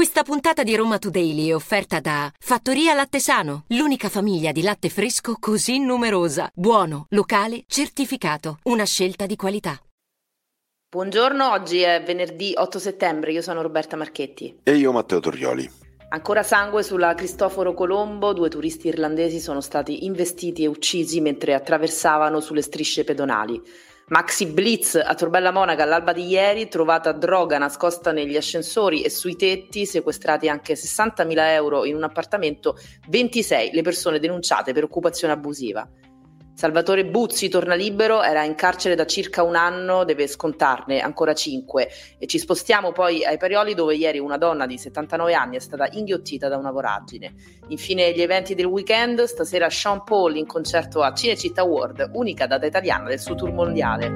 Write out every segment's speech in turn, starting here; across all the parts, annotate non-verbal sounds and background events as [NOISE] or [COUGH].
Questa puntata di Roma Today è offerta da Fattoria Latte Sano, l'unica famiglia di latte fresco così numerosa. Buono, locale, certificato. Una scelta di qualità. Buongiorno, oggi è venerdì 8 settembre, io sono Roberta Marchetti. E io Matteo Torrioli. Ancora sangue sulla Cristoforo Colombo, due turisti irlandesi sono stati investiti e uccisi mentre attraversavano sulle strisce pedonali. Maxi Blitz a Torbella Monaca all'alba di ieri, trovata droga nascosta negli ascensori e sui tetti, sequestrati anche 60.000 euro in un appartamento, 26 le persone denunciate per occupazione abusiva. Salvatore Buzzi torna libero, era in carcere da circa un anno, deve scontarne ancora cinque. E ci spostiamo poi ai Parioli dove ieri una donna di 79 anni è stata inghiottita da una voragine. Infine gli eventi del weekend, stasera Sean Paul in concerto a Cinecittà World, unica data italiana del suo tour mondiale.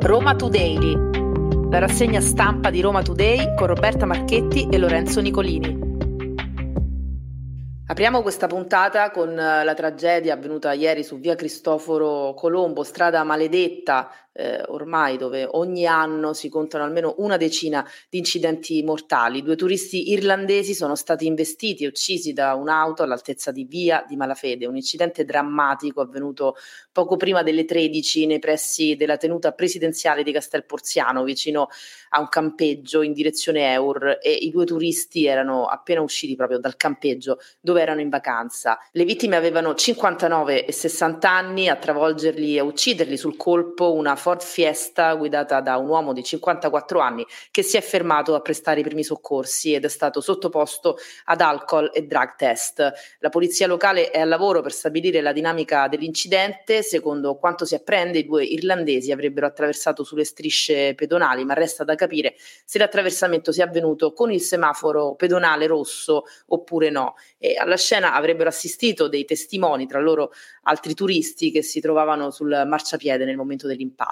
Roma Today, la rassegna stampa di Roma Today con Roberta Marchetti e Lorenzo Nicolini. Apriamo questa puntata con eh, la tragedia avvenuta ieri su via Cristoforo Colombo, strada maledetta eh, ormai dove ogni anno si contano almeno una decina di incidenti mortali. Due turisti irlandesi sono stati investiti e uccisi da un'auto all'altezza di via di Malafede, un incidente drammatico avvenuto poco prima delle 13 nei pressi della tenuta presidenziale di Castel Porziano, vicino a un campeggio in direzione Eur e i due turisti erano appena usciti proprio dal campeggio dove erano in vacanza. Le vittime avevano 59 e 60 anni, a travolgerli e a ucciderli sul colpo una Ford Fiesta guidata da un uomo di 54 anni che si è fermato a prestare i primi soccorsi ed è stato sottoposto ad alcol e drug test. La polizia locale è al lavoro per stabilire la dinamica dell'incidente. Secondo quanto si apprende, i due irlandesi avrebbero attraversato sulle strisce pedonali, ma resta da capire se l'attraversamento sia avvenuto con il semaforo pedonale rosso oppure no. E alla scena avrebbero assistito dei testimoni, tra loro altri turisti che si trovavano sul marciapiede nel momento dell'impatto.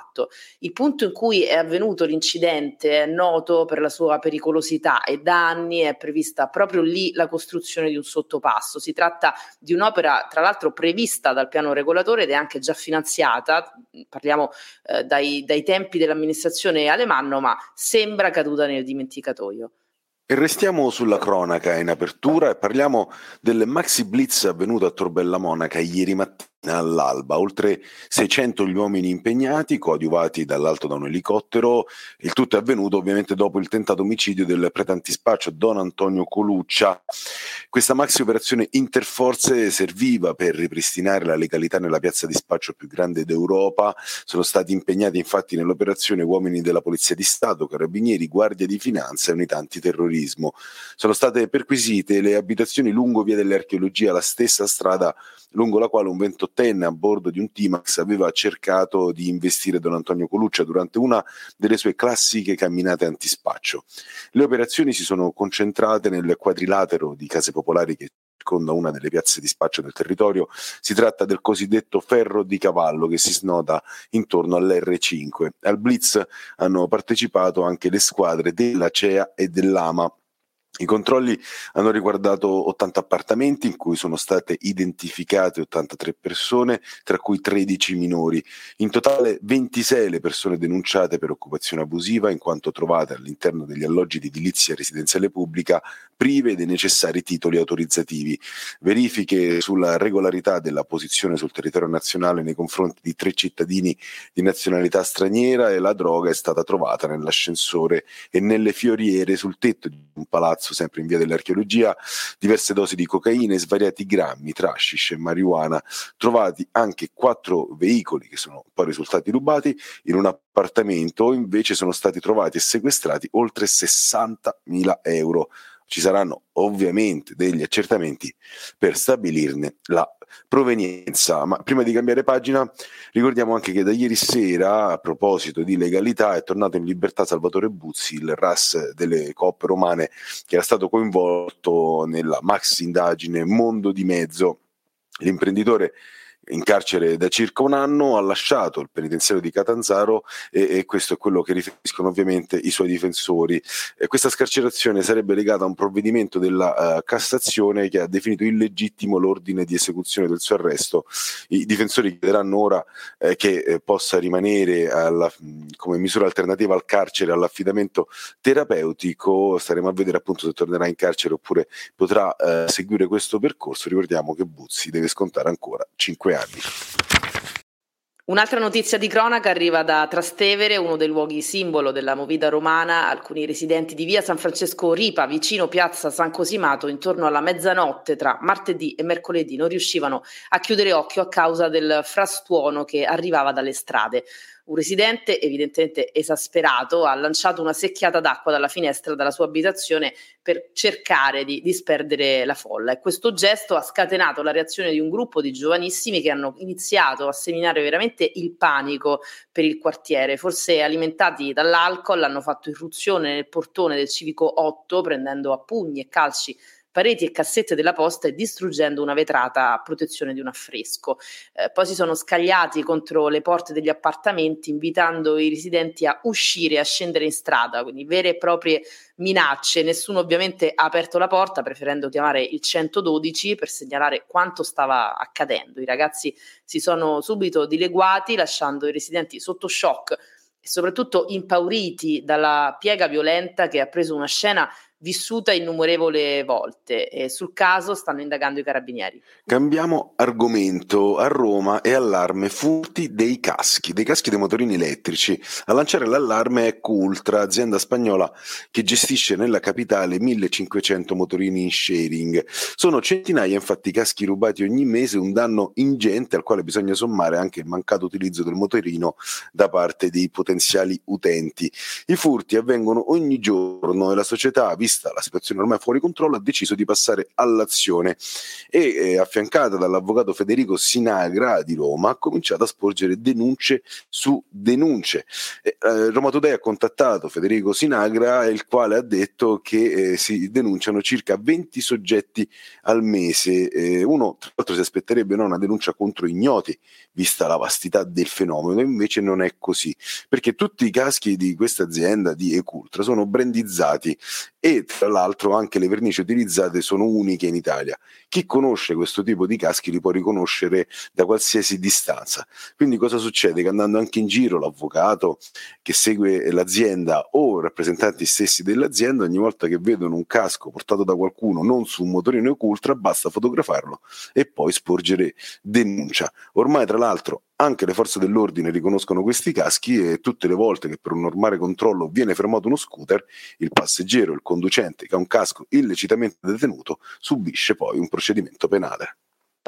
Il punto in cui è avvenuto l'incidente è noto per la sua pericolosità e da anni è prevista proprio lì la costruzione di un sottopasso. Si tratta di un'opera tra l'altro prevista dal piano regolatore ed è anche già finanziata, parliamo eh, dai, dai tempi dell'amministrazione Alemanno, ma sembra caduta nel dimenticatoio. E restiamo sulla cronaca in apertura e parliamo del maxi blitz avvenuto a Torbella Monaca ieri mattina all'alba, oltre 600 gli uomini impegnati, coadiuvati dall'alto da un elicottero. Il tutto è avvenuto ovviamente dopo il tentato omicidio del pretantispaccio Don Antonio Coluccia. Questa maxi operazione interforze serviva per ripristinare la legalità nella piazza di spaccio più grande d'Europa. Sono stati impegnati infatti nell'operazione uomini della Polizia di Stato, Carabinieri, Guardia di Finanza e unità antiterrorismo. Sono state perquisite le abitazioni lungo via dell'archeologia, la stessa strada lungo la quale un 28enne a bordo di un T-Max aveva cercato di investire Don Antonio Coluccia durante una delle sue classiche camminate antispaccio. Le operazioni si sono concentrate nel quadrilatero di case popolari che circonda una delle piazze di spaccio del territorio. Si tratta del cosiddetto ferro di cavallo che si snoda intorno all'R5. Al Blitz hanno partecipato anche le squadre della CEA e dell'AMA i controlli hanno riguardato 80 appartamenti in cui sono state identificate 83 persone, tra cui 13 minori. In totale 26 le persone denunciate per occupazione abusiva in quanto trovate all'interno degli alloggi di edilizia residenziale pubblica prive dei necessari titoli autorizzativi. Verifiche sulla regolarità della posizione sul territorio nazionale nei confronti di tre cittadini di nazionalità straniera e la droga è stata trovata nell'ascensore e nelle fioriere sul tetto di un palazzo palazzo, sempre in via dell'archeologia, diverse dosi di cocaina e svariati grammi tra hashish e marijuana, trovati anche quattro veicoli che sono poi risultati rubati in un appartamento, invece sono stati trovati e sequestrati oltre 60.000 euro. Ci saranno ovviamente degli accertamenti per stabilirne la provenienza. Ma prima di cambiare pagina, ricordiamo anche che da ieri sera, a proposito di legalità, è tornato in libertà Salvatore Buzzi, il RAS delle coppe romane, che era stato coinvolto nella maxi indagine Mondo di Mezzo. L'imprenditore in carcere da circa un anno, ha lasciato il penitenziario di Catanzaro e, e questo è quello che riferiscono ovviamente i suoi difensori. E questa scarcerazione sarebbe legata a un provvedimento della uh, Cassazione che ha definito illegittimo l'ordine di esecuzione del suo arresto. I difensori chiederanno ora eh, che eh, possa rimanere alla, come misura alternativa al carcere, all'affidamento terapeutico. Staremo a vedere appunto se tornerà in carcere oppure potrà eh, seguire questo percorso. Ricordiamo che Buzzi deve scontare ancora 5 anni. Un'altra notizia di cronaca arriva da Trastevere, uno dei luoghi simbolo della movida romana. Alcuni residenti di via San Francesco Ripa, vicino piazza San Cosimato, intorno alla mezzanotte tra martedì e mercoledì non riuscivano a chiudere occhio a causa del frastuono che arrivava dalle strade. Un residente, evidentemente esasperato, ha lanciato una secchiata d'acqua dalla finestra della sua abitazione per cercare di disperdere la folla e questo gesto ha scatenato la reazione di un gruppo di giovanissimi che hanno iniziato a seminare veramente il panico per il quartiere. Forse alimentati dall'alcol hanno fatto irruzione nel portone del civico 8 prendendo a pugni e calci pareti e cassette della posta e distruggendo una vetrata a protezione di un affresco. Eh, poi si sono scagliati contro le porte degli appartamenti invitando i residenti a uscire a scendere in strada, quindi vere e proprie minacce. Nessuno ovviamente ha aperto la porta preferendo chiamare il 112 per segnalare quanto stava accadendo. I ragazzi si sono subito dileguati lasciando i residenti sotto shock e soprattutto impauriti dalla piega violenta che ha preso una scena vissuta innumerevole volte e sul caso stanno indagando i carabinieri. Cambiamo argomento. A Roma è allarme furti dei caschi, dei caschi dei motorini elettrici. A lanciare l'allarme è Cultra, azienda spagnola che gestisce nella capitale 1500 motorini in sharing. Sono centinaia infatti i caschi rubati ogni mese, un danno ingente al quale bisogna sommare anche il mancato utilizzo del motorino da parte dei potenziali utenti. I furti avvengono ogni giorno e la società, vista la situazione ormai fuori controllo, ha deciso di passare all'azione e eh, affiancata dall'avvocato Federico Sinagra di Roma ha cominciato a sporgere denunce su denunce. Eh, Roma Today ha contattato Federico Sinagra il quale ha detto che eh, si denunciano circa 20 soggetti al mese. Eh, uno tra l'altro si aspetterebbe no, una denuncia contro ignoti vista la vastità del fenomeno, invece non è così, perché tutti i caschi di questa azienda di Ecultra sono brandizzati e tra l'altro anche le vernici utilizzate sono uniche in Italia. Chi conosce questo tipo di caschi li può riconoscere da qualsiasi distanza. Quindi cosa succede? Che andando anche in giro l'avvocato che segue l'azienda o rappresentanti stessi dell'azienda, ogni volta che vedono un casco portato da qualcuno non su un motorino Ecultra, basta fotografarlo e poi sporgere denuncia. Ormai tra l'altro anche le forze dell'ordine riconoscono questi caschi e tutte le volte che per un normale controllo viene fermato uno scooter, il passeggero, il conducente che ha un casco illecitamente detenuto subisce poi un procedimento penale.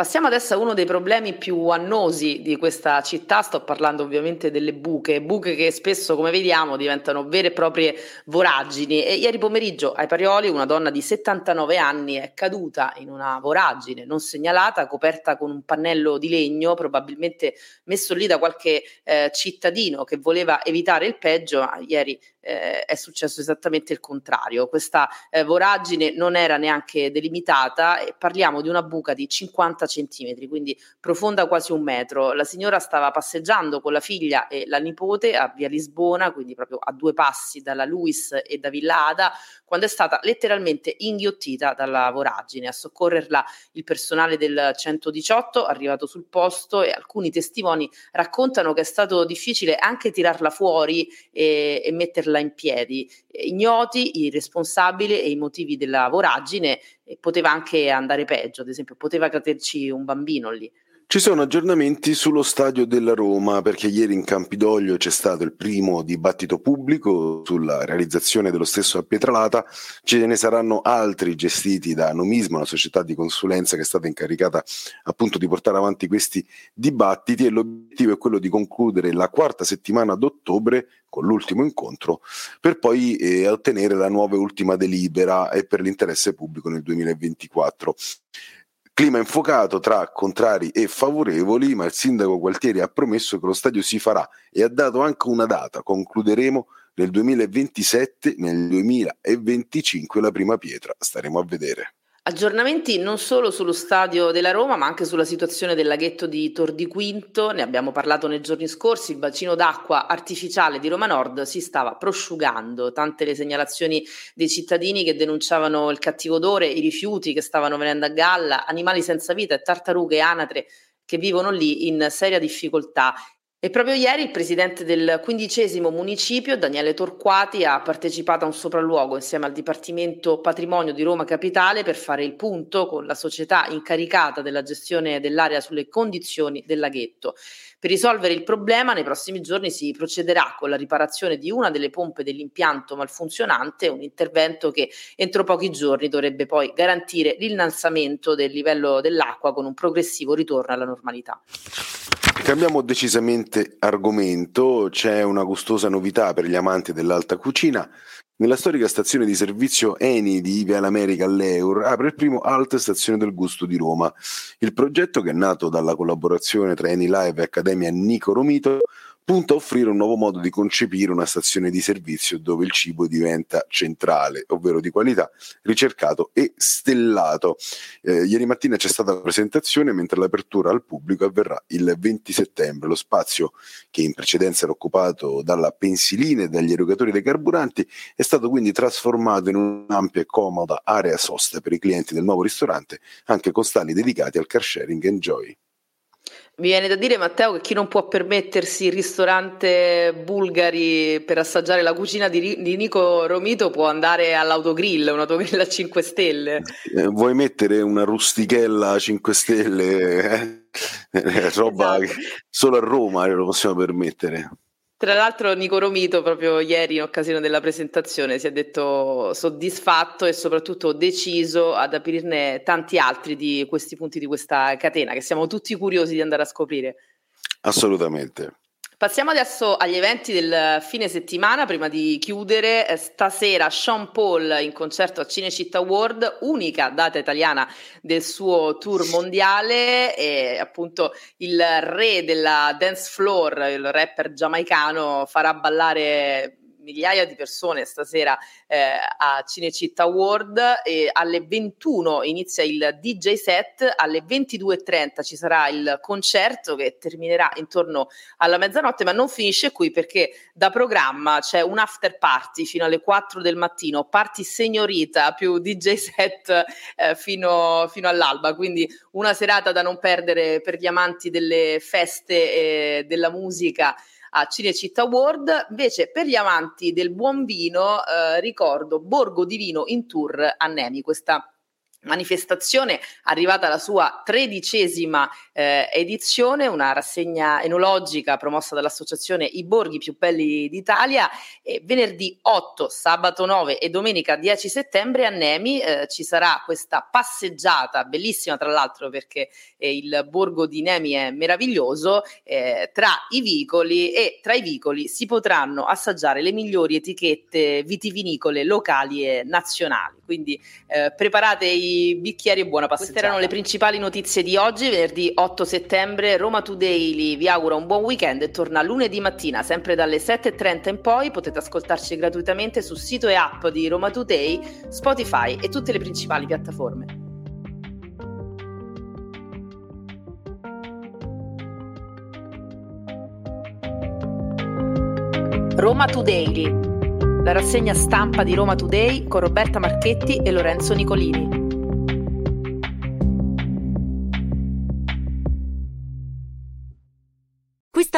Passiamo adesso a uno dei problemi più annosi di questa città, sto parlando ovviamente delle buche, buche che spesso come vediamo diventano vere e proprie voragini. E ieri pomeriggio ai Parioli una donna di 79 anni è caduta in una voragine non segnalata, coperta con un pannello di legno, probabilmente messo lì da qualche eh, cittadino che voleva evitare il peggio, ma ieri eh, è successo esattamente il contrario. Questa eh, voragine non era neanche delimitata e parliamo di una buca di 50 centimetri, quindi profonda quasi un metro. La signora stava passeggiando con la figlia e la nipote a Via Lisbona, quindi proprio a due passi dalla Luis e da Villa Ada, quando è stata letteralmente inghiottita dalla voragine. A soccorrerla il personale del 118 arrivato sul posto e alcuni testimoni raccontano che è stato difficile anche tirarla fuori e, e metterla in piedi. Ignoti i responsabili e i motivi della voragine, poteva anche andare peggio, ad esempio poteva caderci un bambino lì. Ci sono aggiornamenti sullo stadio della Roma perché ieri in Campidoglio c'è stato il primo dibattito pubblico sulla realizzazione dello stesso a Pietralata, ce ne saranno altri gestiti da Nomismo, una società di consulenza che è stata incaricata appunto di portare avanti questi dibattiti e l'obiettivo è quello di concludere la quarta settimana d'ottobre con l'ultimo incontro per poi eh, ottenere la nuova e ultima delibera e per l'interesse pubblico nel 2024. Clima infuocato tra contrari e favorevoli, ma il sindaco Gualtieri ha promesso che lo stadio si farà e ha dato anche una data. Concluderemo nel 2027, nel 2025 la prima pietra. Staremo a vedere. Aggiornamenti non solo sullo stadio della Roma, ma anche sulla situazione del laghetto di Tor di Quinto. Ne abbiamo parlato nei giorni scorsi. Il bacino d'acqua artificiale di Roma Nord si stava prosciugando. Tante le segnalazioni dei cittadini che denunciavano il cattivo odore, i rifiuti che stavano venendo a galla, animali senza vita e tartarughe e anatre che vivono lì in seria difficoltà e proprio ieri il presidente del quindicesimo municipio, Daniele Torquati, ha partecipato a un sopralluogo insieme al Dipartimento Patrimonio di Roma Capitale per fare il punto con la società incaricata della gestione dell'area sulle condizioni del laghetto. Per risolvere il problema nei prossimi giorni si procederà con la riparazione di una delle pompe dell'impianto malfunzionante, un intervento che entro pochi giorni dovrebbe poi garantire l'innalzamento del livello dell'acqua con un progressivo ritorno alla normalità. Cambiamo decisamente argomento, c'è una gustosa novità per gli amanti dell'alta cucina. Nella storica stazione di servizio Eni di Via l'America all'Eur apre il primo Alt Stazione del Gusto di Roma. Il progetto, che è nato dalla collaborazione tra Eni Live e Accademia Nico Romito, punta a offrire un nuovo modo di concepire una stazione di servizio dove il cibo diventa centrale, ovvero di qualità, ricercato e stellato. Eh, ieri mattina c'è stata la presentazione, mentre l'apertura al pubblico avverrà il 20 settembre. Lo spazio, che in precedenza era occupato dalla pensilina e dagli erogatori dei carburanti, è stato quindi trasformato in un'ampia e comoda area sosta per i clienti del nuovo ristorante, anche con stalli dedicati al car sharing Enjoy. Mi viene da dire, Matteo, che chi non può permettersi il ristorante bulgari per assaggiare la cucina di, di Nico Romito può andare all'autogrill, un autogrill a 5 stelle. Eh, vuoi mettere una rustichella a 5 stelle? [LAUGHS] Eh? roba esatto. che solo a Roma lo possiamo permettere. Tra l'altro Nico Romito proprio ieri in occasione della presentazione si è detto soddisfatto e soprattutto deciso ad aprirne tanti altri di questi punti di questa catena che siamo tutti curiosi di andare a scoprire. Assolutamente. Passiamo adesso agli eventi del fine settimana. Prima di chiudere, eh, stasera Sean Paul in concerto a Cinecittà World, unica data italiana del suo tour mondiale. E appunto il re della dance floor, il rapper giamaicano, farà ballare migliaia di persone stasera eh, a Cinecittà World e alle 21 inizia il DJ set, alle 22.30 ci sarà il concerto che terminerà intorno alla mezzanotte, ma non finisce qui perché da programma c'è un after party fino alle 4 del mattino, party segnorita più DJ set eh, fino, fino, all'alba, quindi una serata da non perdere per gli amanti delle feste e della musica a Cinecittà World. Invece per gli amanti del buon vino eh, ricordo Borgo di Vino in tour a Nemi, questa manifestazione arrivata alla sua tredicesima eh, edizione, una rassegna enologica promossa dall'associazione I Borghi più belli d'Italia. E venerdì 8, sabato 9 e domenica 10 settembre a Nemi eh, ci sarà questa passeggiata bellissima tra l'altro perché eh, il borgo di Nemi è meraviglioso eh, tra i vicoli e tra i vicoli si potranno assaggiare le migliori etichette vitivinicole locali e nazionali. Quindi eh, preparate i bicchieri e buona passeggiata. Queste erano le principali notizie di oggi, venerdì 8 settembre. Roma Today vi augura un buon weekend e torna lunedì mattina, sempre dalle 7.30 in poi. Potete ascoltarci gratuitamente sul sito e app di Roma Today, Spotify e tutte le principali piattaforme. Roma Today, la rassegna stampa di Roma Today con Roberta Marchetti e Lorenzo Nicolini.